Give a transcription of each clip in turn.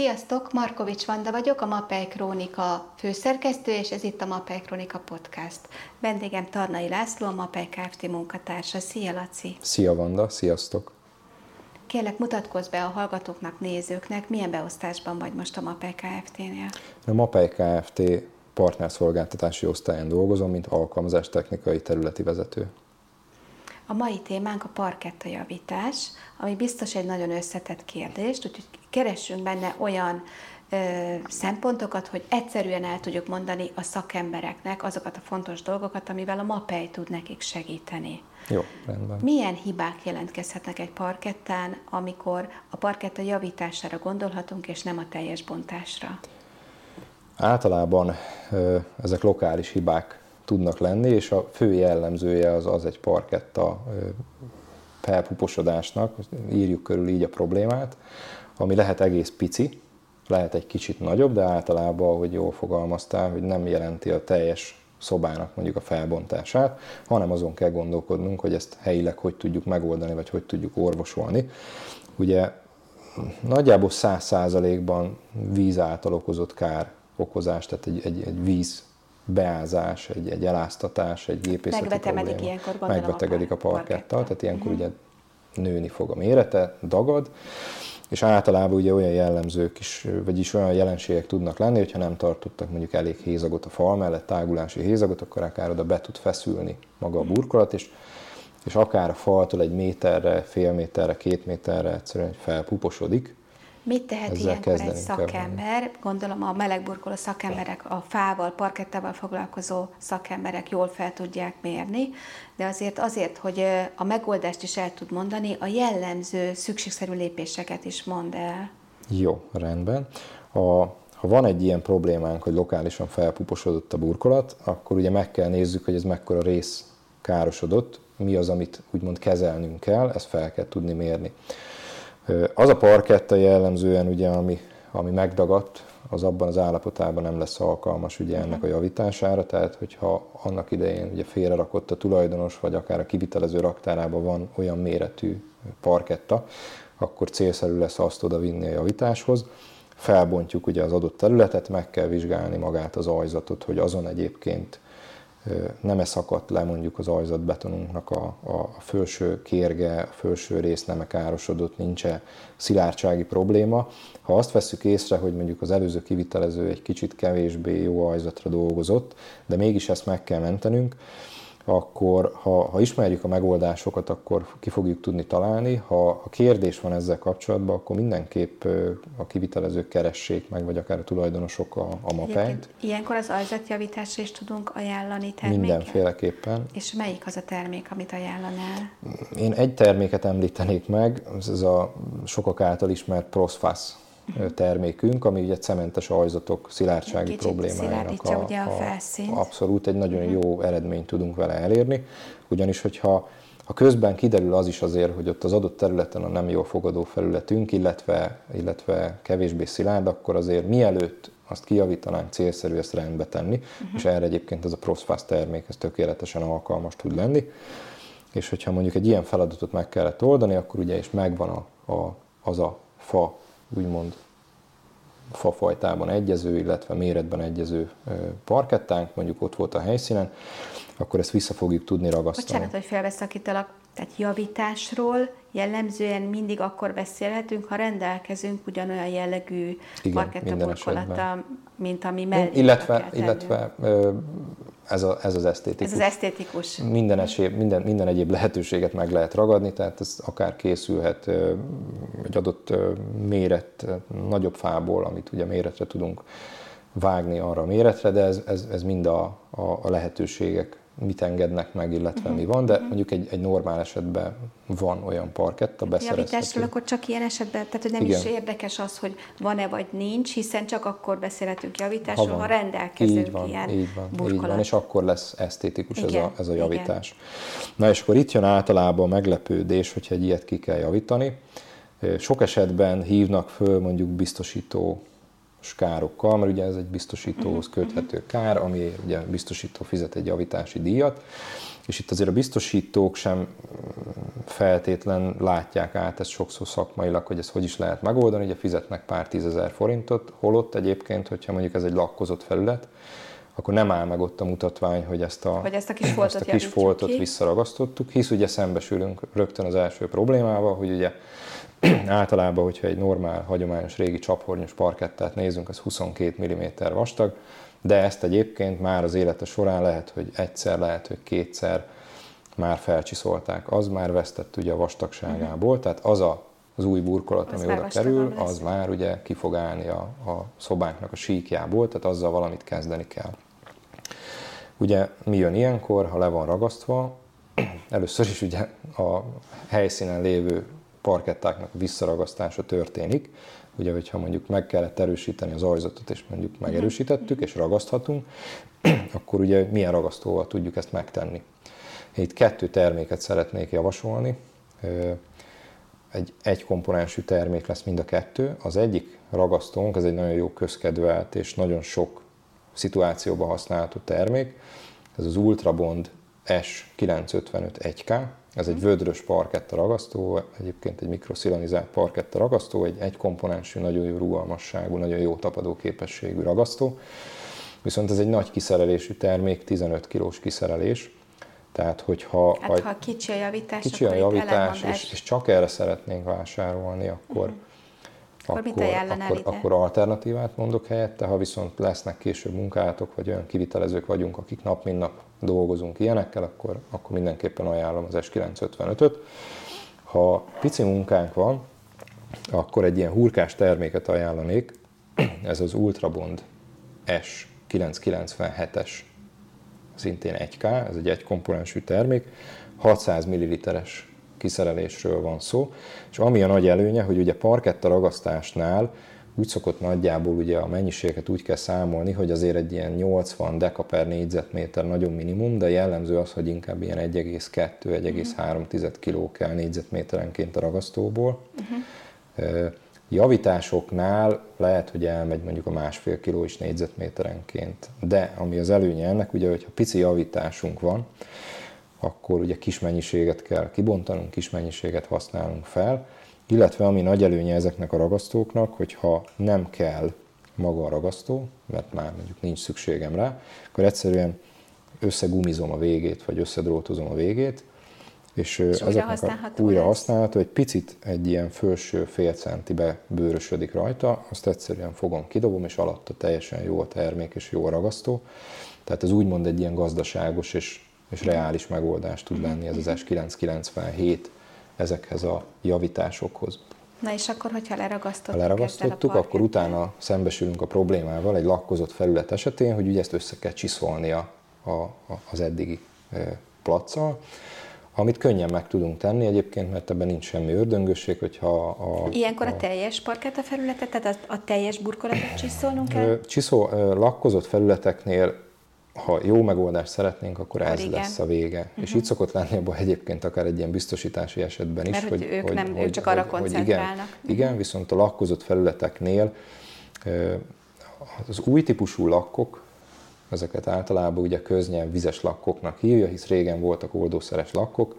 Sziasztok, Markovics Vanda vagyok, a Mapei Krónika főszerkesztő, és ez itt a Mapei Krónika podcast. Vendégem Tarnai László, a Mapei Kft. munkatársa. Szia, Laci! Szia, Vanda! Sziasztok! Kérlek, mutatkozz be a hallgatóknak, nézőknek, milyen beosztásban vagy most a Mapei Kft-nél? A Mapei Kft. partnerszolgáltatási osztályán dolgozom, mint alkalmazástechnikai területi vezető. A mai témánk a parketta javítás, ami biztos egy nagyon összetett kérdés, úgyhogy keressünk benne olyan ö, szempontokat, hogy egyszerűen el tudjuk mondani a szakembereknek azokat a fontos dolgokat, amivel a MAPEI tud nekik segíteni. Jó, rendben. Milyen hibák jelentkezhetnek egy parkettán, amikor a parketta javítására gondolhatunk, és nem a teljes bontásra? Általában ö, ezek lokális hibák tudnak lenni, és a fő jellemzője az, az egy parketta felpuposodásnak, írjuk körül így a problémát, ami lehet egész pici, lehet egy kicsit nagyobb, de általában, ahogy jól fogalmaztál, hogy nem jelenti a teljes szobának mondjuk a felbontását, hanem azon kell gondolkodnunk, hogy ezt helyileg hogy tudjuk megoldani, vagy hogy tudjuk orvosolni. Ugye nagyjából 100%-ban víz által okozott kár okozás, tehát egy, egy, egy víz beázás, egy, egy eláztatás, egy gépészeti Megbetegedik probléma. ilyenkor Megbetegedik a, a parketta, tehát ilyenkor uh-huh. ugye nőni fog a mérete, dagad, és általában ugye olyan jellemzők is, vagyis olyan jelenségek tudnak lenni, hogyha nem tartottak mondjuk elég hézagot a fal mellett, tágulási hézagot, akkor akár oda be tud feszülni maga a burkolat, és, és akár a faltól egy méterre, fél méterre, két méterre egyszerűen felpuposodik, Mit tehet Ezzel ilyenkor egy szakember? Kell. Gondolom a melegburkoló szakemberek, a fával, parkettával foglalkozó szakemberek jól fel tudják mérni, de azért azért, hogy a megoldást is el tud mondani, a jellemző, szükségszerű lépéseket is mond el. Jó, rendben. A, ha van egy ilyen problémánk, hogy lokálisan felpuposodott a burkolat, akkor ugye meg kell nézzük, hogy ez mekkora rész károsodott, mi az, amit úgymond kezelnünk kell, ezt fel kell tudni mérni. Az a parketta jellemzően, ugye, ami, ami megdagadt, az abban az állapotában nem lesz alkalmas ugye ennek a javítására, tehát hogyha annak idején ugye félrerakott a tulajdonos, vagy akár a kivitelező raktárában van olyan méretű parketta, akkor célszerű lesz azt oda vinni a javításhoz. Felbontjuk ugye az adott területet, meg kell vizsgálni magát az ajzatot, hogy azon egyébként nem -e szakadt le mondjuk az ajzat betonunknak a, a felső kérge, a felső rész nem -e károsodott, nincs-e szilárdsági probléma. Ha azt vesszük észre, hogy mondjuk az előző kivitelező egy kicsit kevésbé jó ajzatra dolgozott, de mégis ezt meg kell mentenünk, akkor ha, ha ismerjük a megoldásokat, akkor ki fogjuk tudni találni. Ha a kérdés van ezzel kapcsolatban, akkor mindenképp a kivitelezők keressék meg, vagy akár a tulajdonosok a, a mapeit. Ilyenkor az ajzatjavításra is tudunk ajánlani terméket? Mindenféleképpen. És melyik az a termék, amit ajánlanál? Én egy terméket említenék meg, ez a sokak által ismert Prosfasz termékünk, ami ugye cementes ajzatok szilárdsági Kicsit problémájának a, ugye a, a abszolút egy nagyon uh-huh. jó eredményt tudunk vele elérni, ugyanis hogyha ha közben kiderül az is azért, hogy ott az adott területen a nem jól fogadó felületünk, illetve, illetve kevésbé szilárd, akkor azért mielőtt azt kijavítanánk, célszerű ezt rendbe tenni, uh-huh. és erre egyébként ez a Prosfast termék ez tökéletesen alkalmas tud lenni. És hogyha mondjuk egy ilyen feladatot meg kellett oldani, akkor ugye is megvan a, a, az a fa úgymond fafajtában egyező, illetve méretben egyező parkettánk, mondjuk ott volt a helyszínen, akkor ezt vissza fogjuk tudni ragasztani. Bocsánat, hogy felveszakítalak, tehát javításról jellemzően mindig akkor beszélhetünk, ha rendelkezünk ugyanolyan jellegű parkettaburkolattal, mint ami mellé Illetve, illetve ez, a, ez az esztétikus. Ez az esztétikus. Minden, esély, minden, minden egyéb lehetőséget meg lehet ragadni, tehát ez akár készülhet egy adott méret, nagyobb fából, amit ugye méretre tudunk vágni arra a méretre, de ez, ez, ez mind a, a, a lehetőségek mit engednek meg, illetve uh-huh. mi van, de uh-huh. mondjuk egy, egy normál esetben van olyan parketta beszerezhető. Javításról akkor csak ilyen esetben, tehát hogy nem Igen. is érdekes az, hogy van-e vagy nincs, hiszen csak akkor beszélhetünk javításról, ha, ha rendelkezünk így van, ilyen így van, így van, és akkor lesz esztétikus ez a, ez a javítás. Igen. Na és akkor itt jön általában a meglepődés, hogyha egy ilyet ki kell javítani. Sok esetben hívnak föl mondjuk biztosító károkkal, mert ugye ez egy biztosítóhoz köthető kár, ami ugye biztosító fizet egy javítási díjat, és itt azért a biztosítók sem feltétlen látják át ezt sokszor szakmailag, hogy ezt hogy is lehet megoldani, ugye fizetnek pár tízezer forintot, holott egyébként, hogyha mondjuk ez egy lakkozott felület, akkor nem áll meg ott a mutatvány, hogy ezt a, hogy ezt a kis foltot, ezt a kis foltot visszaragasztottuk, hisz ugye szembesülünk rögtön az első problémával, hogy ugye általában, hogyha egy normál, hagyományos régi csaphornyos parkettát nézünk, az 22 mm vastag, de ezt egyébként már az élete során lehet, hogy egyszer, lehet, hogy kétszer már felcsiszolták. Az már vesztett ugye a vastagságából, uh-huh. tehát az a, az új burkolat, az ami oda kerül, lesz. az már ugye ki fog állni a, a szobánknak a síkjából, tehát azzal valamit kezdeni kell. Ugye mi jön ilyenkor, ha le van ragasztva? Először is ugye a helyszínen lévő parkettáknak visszaragasztása történik. Ugye, hogyha mondjuk meg kellett erősíteni az ajzatot, és mondjuk megerősítettük, és ragaszthatunk, akkor ugye milyen ragasztóval tudjuk ezt megtenni. Én itt kettő terméket szeretnék javasolni. Egy egykomponensű termék lesz mind a kettő. Az egyik ragasztónk, ez egy nagyon jó közkedvelt és nagyon sok szituációban használható termék. Ez az Ultrabond S955 1K. Ez egy vödrös parketta ragasztó, egyébként egy mikroszilanizált parketta ragasztó, egy egykomponensű, nagyon jó rugalmasságú, nagyon jó tapadó képességű ragasztó. Viszont ez egy nagy kiszerelésű termék, 15 kilós kiszerelés, tehát, hogyha hát, ha, ha kicsi a javítás, kicsi a javítás és, és csak erre szeretnénk vásárolni, akkor, uh-huh. Akkor, akkor, akkor, akkor alternatívát mondok helyette, ha viszont lesznek később munkátok, vagy olyan kivitelezők vagyunk, akik nap mint nap dolgozunk ilyenekkel, akkor, akkor mindenképpen ajánlom az S955-öt. Ha pici munkánk van, akkor egy ilyen hurkás terméket ajánlanék, ez az Ultrabond S997-es, szintén 1K, ez egy egykomponensű termék, 600 ml-es kiszerelésről van szó, és ami a nagy előnye, hogy ugye parketta ragasztásnál úgy szokott nagyjából ugye a mennyiséget úgy kell számolni, hogy azért egy ilyen 80 deka per négyzetméter nagyon minimum, de jellemző az, hogy inkább ilyen 1,2-1,3 kg kell négyzetméterenként a ragasztóból. Uh-huh. Javításoknál lehet, hogy elmegy mondjuk a másfél kiló is négyzetméterenként, de ami az előnye ennek, ugye, hogyha pici javításunk van, akkor ugye kis mennyiséget kell kibontanunk, kis mennyiséget használunk fel, illetve ami nagy előnye ezeknek a ragasztóknak, hogyha nem kell maga a ragasztó, mert már mondjuk nincs szükségem rá, akkor egyszerűen összegumizom a végét, vagy összedrótozom a végét, és, és újra használható, újra használható, egy picit egy ilyen felső fél centibe bőrösödik rajta, azt egyszerűen fogom, kidobom, és alatta teljesen jó a termék és jó a ragasztó. Tehát ez úgymond egy ilyen gazdaságos és, és reális megoldás tud lenni ez az S997 ezekhez a javításokhoz. Na és akkor, hogyha leragasztottuk, ha leragasztottuk akkor utána szembesülünk a problémával egy lakkozott felület esetén, hogy ugye ezt össze kell csiszolni a, a, az eddigi placcal, amit könnyen meg tudunk tenni egyébként, mert ebben nincs semmi ördöngösség, hogyha a... Ilyenkor a, a teljes parketta felületet, tehát a, a teljes burkolatot csiszolnunk kell? Csiszol, lakkozott felületeknél ha jó megoldást szeretnénk, akkor ez Igen. lesz a vége. Uh-huh. És így szokott lenni abban egyébként akár egy ilyen biztosítási esetben is. Mert hogy, hogy ők, hogy, nem, hogy, ők csak arra hogy, koncentrálnak. Hogy igen, igen, viszont a lakkozott felületeknél az új típusú lakkok, ezeket általában ugye köznyelv vizes lakkoknak hívja, hisz régen voltak oldószeres lakkok,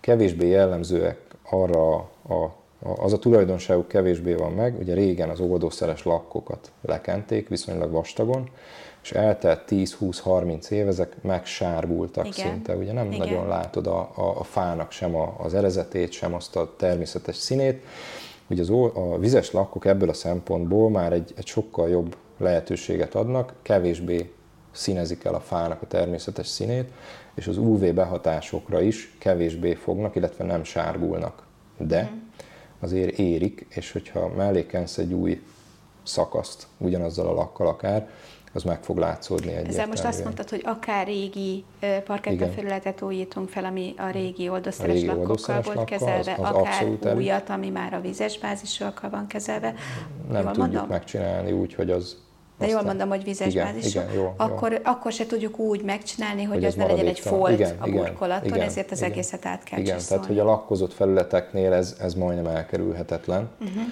kevésbé jellemzőek arra a az a tulajdonságuk kevésbé van meg, ugye régen az oldószeres lakkokat lekenték viszonylag vastagon, és eltelt 10-20-30 év, ezek megsárgultak Igen. szinte, ugye nem Igen. nagyon látod a, a, a fának sem a, az erezetét, sem azt a természetes színét. Ugye az, a vizes lakkok ebből a szempontból már egy, egy sokkal jobb lehetőséget adnak, kevésbé színezik el a fának a természetes színét, és az UV behatásokra is kevésbé fognak, illetve nem sárgulnak. De mm. azért érik, és hogyha mellékensz egy új szakaszt ugyanazzal a lakkal akár, az meg fog látszódni egyértelműen. Ezzel most azt mondtad, hogy akár régi parkettafelületet újítunk fel, ami a régi oldószeres a régi lakkokkal volt kezelve, az, az akár újat, ami már a vízes bázisúakkal van kezelve. Nem jól tudjuk mondom? megcsinálni úgy, hogy az de jól mondom, hogy vízes igen, bázisú, igen, jó, akkor, jó. akkor se tudjuk úgy megcsinálni, hogy, hogy az ne legyen egy folt igen, a burkolaton, igen, ezért az igen, egészet át kell Igen, tehát hogy a lakkozott felületeknél ez, ez majdnem elkerülhetetlen, uh-huh.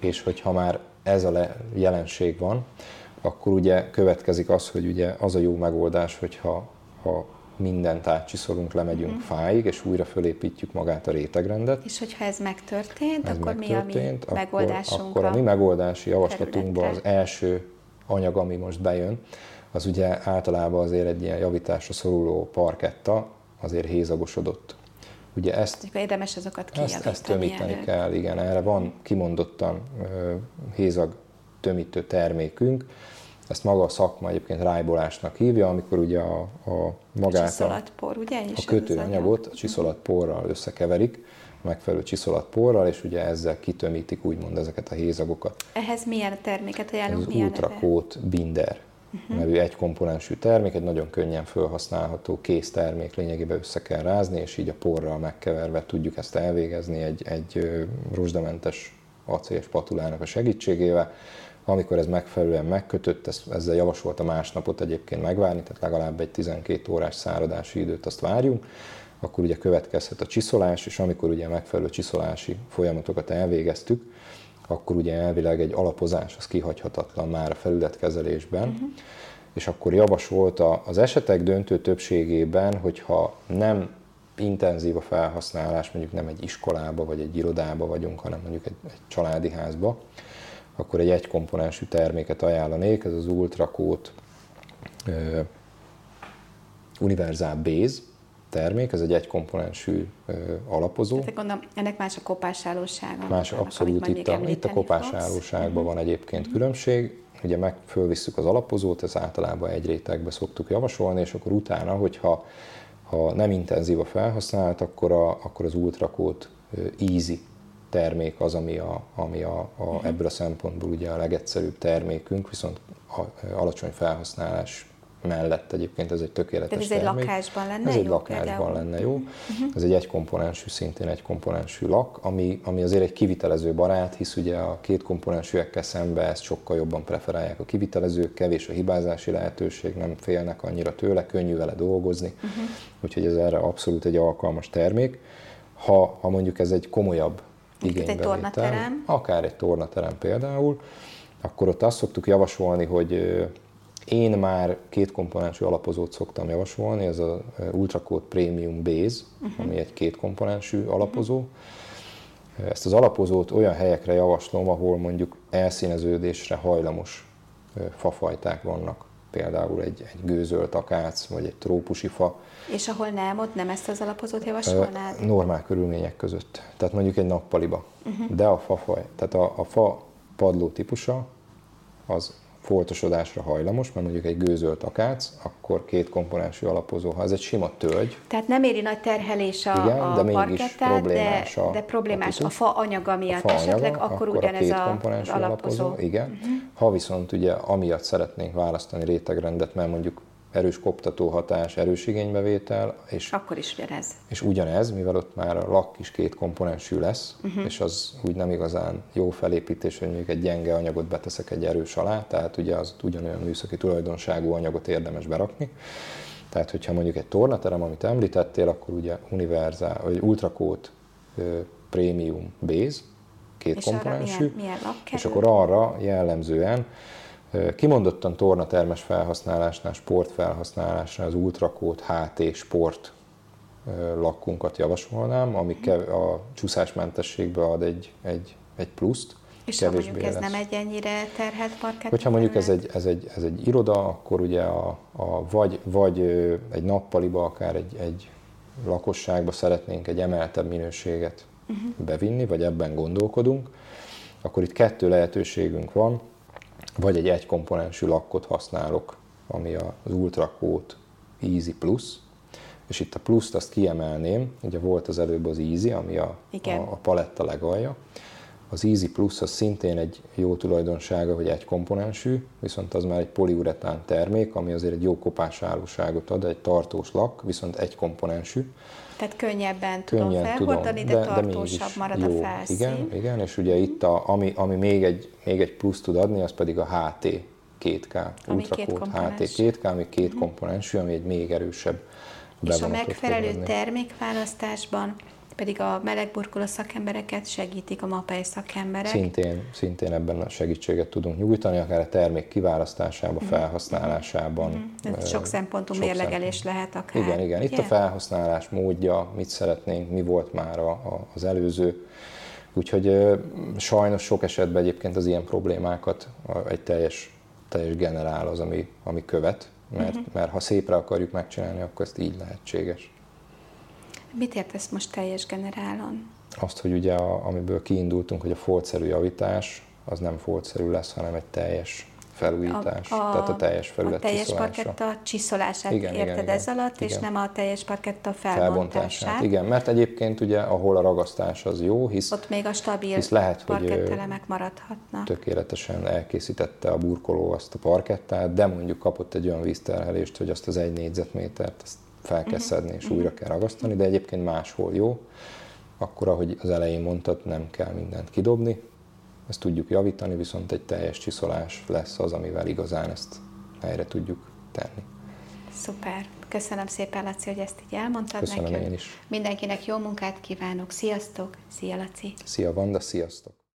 és hogyha már ez a le, jelenség van, akkor ugye következik az, hogy ugye az a jó megoldás, hogyha ha mindent átcsiszolunk, lemegyünk uh-huh. fáig, és újra fölépítjük magát a rétegrendet. És hogyha ez megtörtént, ez akkor megtörtént, mi a mi akkor, megoldásunk? Akkor a mi megoldási javaslatunkban az első anyag, ami most bejön, az ugye általában azért egy ilyen javításra szoruló parketta, azért hézagosodott. Ugye ezt, érdemes azokat ezt, ezt tömíteni előtt. kell, igen, erre van kimondottan hézag tömítő termékünk, ezt maga a szakma egyébként rájbolásnak hívja, amikor ugye a, a magát a, ugye? a kötőanyagot a csiszolatporral összekeverik, a megfelelő csiszolatporral, és ugye ezzel kitömítik úgymond ezeket a hézagokat. Ehhez milyen terméket ajánlunk? Ez az Ultracode Binder uh-huh. nevű egykomponensű termék, egy nagyon könnyen felhasználható kész termék, lényegében össze kell rázni, és így a porral megkeverve tudjuk ezt elvégezni egy, egy rozsdamentes acél spatulának a segítségével. Amikor ez megfelelően megkötött, ezt, ezzel javasolta másnapot egyébként megvárni, tehát legalább egy 12 órás száradási időt azt várjunk, akkor ugye következhet a csiszolás, és amikor ugye megfelelő csiszolási folyamatokat elvégeztük, akkor ugye elvileg egy alapozás az kihagyhatatlan már a felületkezelésben, uh-huh. és akkor javasolta az esetek döntő többségében, hogyha nem intenzív a felhasználás, mondjuk nem egy iskolába vagy egy irodába vagyunk, hanem mondjuk egy, egy családi házba, akkor egy egykomponensű terméket ajánlanék, ez az Ultracode uh, Universal Base, termék, ez egy egykomponensű alapozó. Tehát gondolom, ennek más a kopásállósága. Más, abszolút itt a, itt a kopásállóságban van egyébként uh-huh. különbség. Ugye meg fölvisszük az alapozót, ez általában egy rétegbe szoktuk javasolni, és akkor utána, hogyha ha nem intenzív a felhasználat, akkor, a, akkor az ultrakót easy termék az, ami, a, ami a, a, uh-huh. ebből a szempontból ugye a legegyszerűbb termékünk, viszont a, alacsony felhasználás mellett egyébként ez egy tökéletes Tehát ez egy termék. lakásban lenne Ez jó? egy lakásban például. lenne jó. Uh-huh. Ez egy egykomponensű, szintén egy komponensű lak, ami, ami azért egy kivitelező barát, hisz ugye a két komponensűekkel szembe ezt sokkal jobban preferálják a kivitelezők, kevés a hibázási lehetőség, nem félnek annyira tőle, könnyű vele dolgozni, uh-huh. úgyhogy ez erre abszolút egy alkalmas termék. Ha, ha mondjuk ez egy komolyabb igénybevétel, egy tornaterem. akár egy tornaterem például, akkor ott azt szoktuk javasolni, hogy én már két komponensű alapozót szoktam javasolni, ez az Ultracode Premium Base, uh-huh. ami egy két komponensű alapozó. Uh-huh. Ezt az alapozót olyan helyekre javaslom, ahol mondjuk elszíneződésre hajlamos fafajták vannak. Például egy, egy gőzölt akác, vagy egy trópusi fa. És ahol nem, ott nem ezt az alapozót javasolnád? Normál körülmények között. Tehát mondjuk egy nappaliba. Uh-huh. De a fafaj, tehát a, a fa padló típusa, az foltosodásra hajlamos, mert mondjuk egy gőzölt akác, akkor két komponensű alapozó, ha ez egy sima tölgy. Tehát nem éri nagy terhelés a, igen, a de mégis problémás de, a, de problémás a, a fa anyaga miatt a fa anyaga, esetleg, akkor, akkor ugyanez a, két komponensű alapozó. alapozó. Igen. Uh-huh. Ha viszont ugye amiatt szeretnénk választani rétegrendet, mert mondjuk erős koptató hatás, erős igénybevétel. És, Akkor is ugyanez. És ugyanez, mivel ott már a lak is két komponensű lesz, uh-huh. és az úgy nem igazán jó felépítés, hogy mondjuk egy gyenge anyagot beteszek egy erős alá, tehát ugye az ugyanolyan műszaki tulajdonságú anyagot érdemes berakni. Tehát, hogyha mondjuk egy tornaterem, amit említettél, akkor ugye univerzál, vagy ultrakót Premium Base, két és komponensű, milyen, milyen és akkor arra jellemzően Kimondottan tornatermes felhasználásnál, sportfelhasználásnál az ultrakót HT sport lakkunkat javasolnám, ami a csúszásmentességbe ad egy, egy, egy pluszt. És ha mondjuk ez lesz. nem egy ennyire terhelt parkett? Hogyha mondjuk ez egy, ez, egy, ez egy iroda, akkor ugye a, a vagy, vagy egy nappaliba, akár egy, egy lakosságba szeretnénk egy emeltebb minőséget uh-huh. bevinni, vagy ebben gondolkodunk, akkor itt kettő lehetőségünk van vagy egy egykomponensű lakkot használok, ami az Ultracoat Easy Plus, és itt a pluszt azt kiemelném, ugye volt az előbb az Easy, ami a, a, a paletta legalja. Az Easy Plus az szintén egy jó tulajdonsága, hogy egy komponensű, viszont az már egy poliuretán termék, ami azért egy jó kopásállóságot ad, egy tartós lak, viszont egy komponensű. Tehát könnyebben tudom Könnyen felhordani, tudom, de, de tartósabb de marad jó. a felszín. Igen, igen, és ugye itt, a, ami, ami még, egy, még egy plusz tud adni, az pedig a HT 2K, Ultracode HT 2K, ami két uh-huh. komponensű, ami egy még erősebb És a megfelelő termékválasztásban pedig a melegburkoló szakembereket segítik a MAPEI szakemberek. Szintén, szintén ebben a segítséget tudunk nyújtani, akár a termék kiválasztásában, felhasználásában. Mm-hmm. Ez sok szempontú sok mérlegelés szempont. lehet akár. Igen, igen. Itt yeah. a felhasználás módja, mit szeretnénk, mi volt már a, a, az előző. Úgyhogy sajnos sok esetben egyébként az ilyen problémákat egy teljes, teljes generál az, ami, ami követ, mert, uh-huh. mert ha szépre akarjuk megcsinálni, akkor ezt így lehetséges. Mit értesz most teljes generálon? Azt, hogy ugye a, amiből kiindultunk, hogy a foltszerű javítás, az nem foltszerű lesz, hanem egy teljes felújítás, a, a, tehát a teljes felület A teljes parketta csiszolását igen, érted igen, ez igen, alatt, igen. és nem a teljes parketta felbontását. felbontását. Igen, mert egyébként ugye, ahol a ragasztás az jó, hisz... Ott még a stabil hisz lehet, parkettelemek maradhatnak. Tökéletesen elkészítette a burkoló azt a parkettát, de mondjuk kapott egy olyan vízterhelést, hogy azt az egy négyzetmétert azt fel kell szedni, és uh-huh. újra kell ragasztani, de egyébként máshol jó. Akkor, ahogy az elején mondtad, nem kell mindent kidobni, ezt tudjuk javítani, viszont egy teljes csiszolás lesz az, amivel igazán ezt helyre tudjuk tenni. Szuper. Köszönöm szépen, Laci, hogy ezt így elmondtad Köszönöm nekünk. én is. Mindenkinek jó munkát kívánok. Sziasztok. Szia, Laci. Szia, Vanda. Sziasztok.